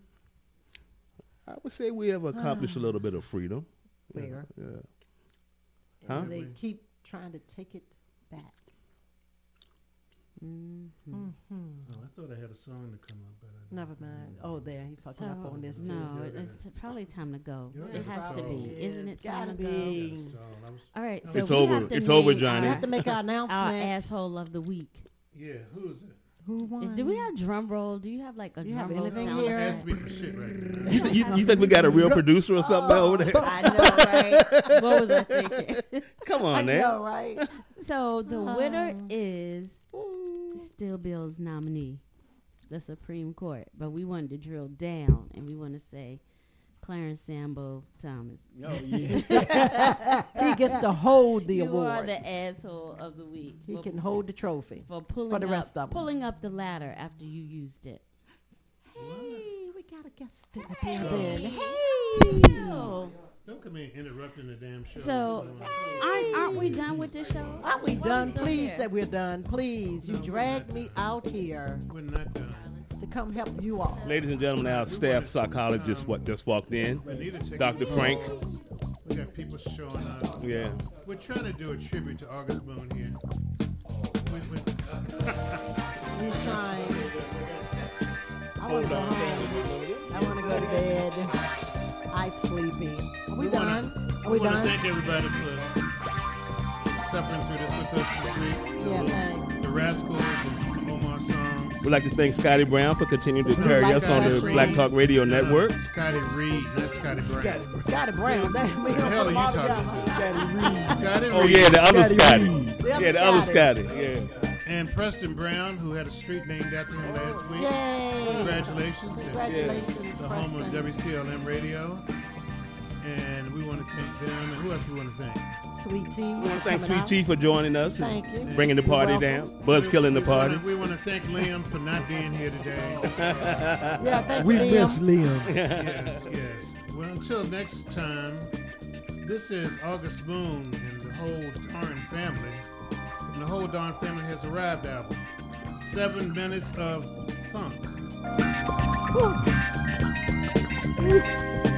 I would say we have accomplished a little bit of freedom. Yeah, Where? Yeah. And Huh? they keep trying to take it back. Mm-hmm. Oh, I thought I had a song to come up, but I Never mind. Oh, there he fucking up on this too. No, it's probably time to go. You're It has to be, isn't it? Gotta time to be. go? Stall. I was- All right, so It's we over. have to It's over, Johnny. We have to make our Our announcement. asshole of the week. Yeah, who is it? Who won? Do we have drum roll? Do you have like a You drum roll anything sound here? It has effect? to be the shit right now. You, th- you, you think we got a real producer or something over there? I know, right? What was I thinking? [laughs] Come on, I man. know, right? So the winner Oh. is still Bill's nominee, the Supreme Court. But we wanted to drill down, and we want to say Clarence Sambo Thomas. Oh, [laughs] yeah. he gets to hold the you award. are the asshole of the week. he for- can hold the trophy for pulling for the up, of them. pulling up the ladder after you used it. Hey, we got a guest in the building. Hey, Bill. Don't come in interrupting the damn show. So, aren't, aren't we done with this show? Aren't we Why done? still Please here? say we're done. Please, you dragged me out here We're not done. to come help you all. Ladies and gentlemen, our staff psychologist what just walked in, We need to take Dr. Frank. We got people showing up. Yeah. We're trying to do a tribute to August Boone here. We- we- [laughs] He's trying. I want to go home. I want to go to bed. I sleepy. Are we, We wanna- done? Are we I want done? thank everybody for suffering through this with us this week. Yeah, thanks. The Rascals and Omar songs. We'd like to thank Scotty Brown for continuing to carry Like us on the Ashley. Black Talk Radio uh, Network. Scotty Reed, not Scotty Brown. Scotty Brown. That, we What the hell are you talking about? Scotty Reed. Oh yeah, the other Scotty Scotty. The other Yeah, the other Scotty. Scotty. Yeah. And Preston Brown, who had a street named after him last oh. week. Yay. Congratulations. Congratulations, The home of WCLM Radio. And we want to thank them. And who else we want to thank? Sweet T. We want to thank coming Sweet out. Tea for joining us Thank and you. bringing the party down. Buzz killing the We party. wanna- We want to thank Liam for not being here today. [laughs] Yeah, thank We you, Liam. miss Liam. [laughs] yes, yes. Well, until next time, this is August Moon and the whole darn family. The whole darn family has arrived album. Seven minutes of funk. Woo.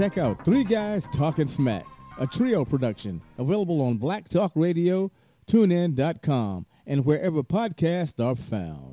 Check out Three Guys Talking Smack, a trio production available on Black Talk Radio, TuneIn.com, and wherever podcasts are found.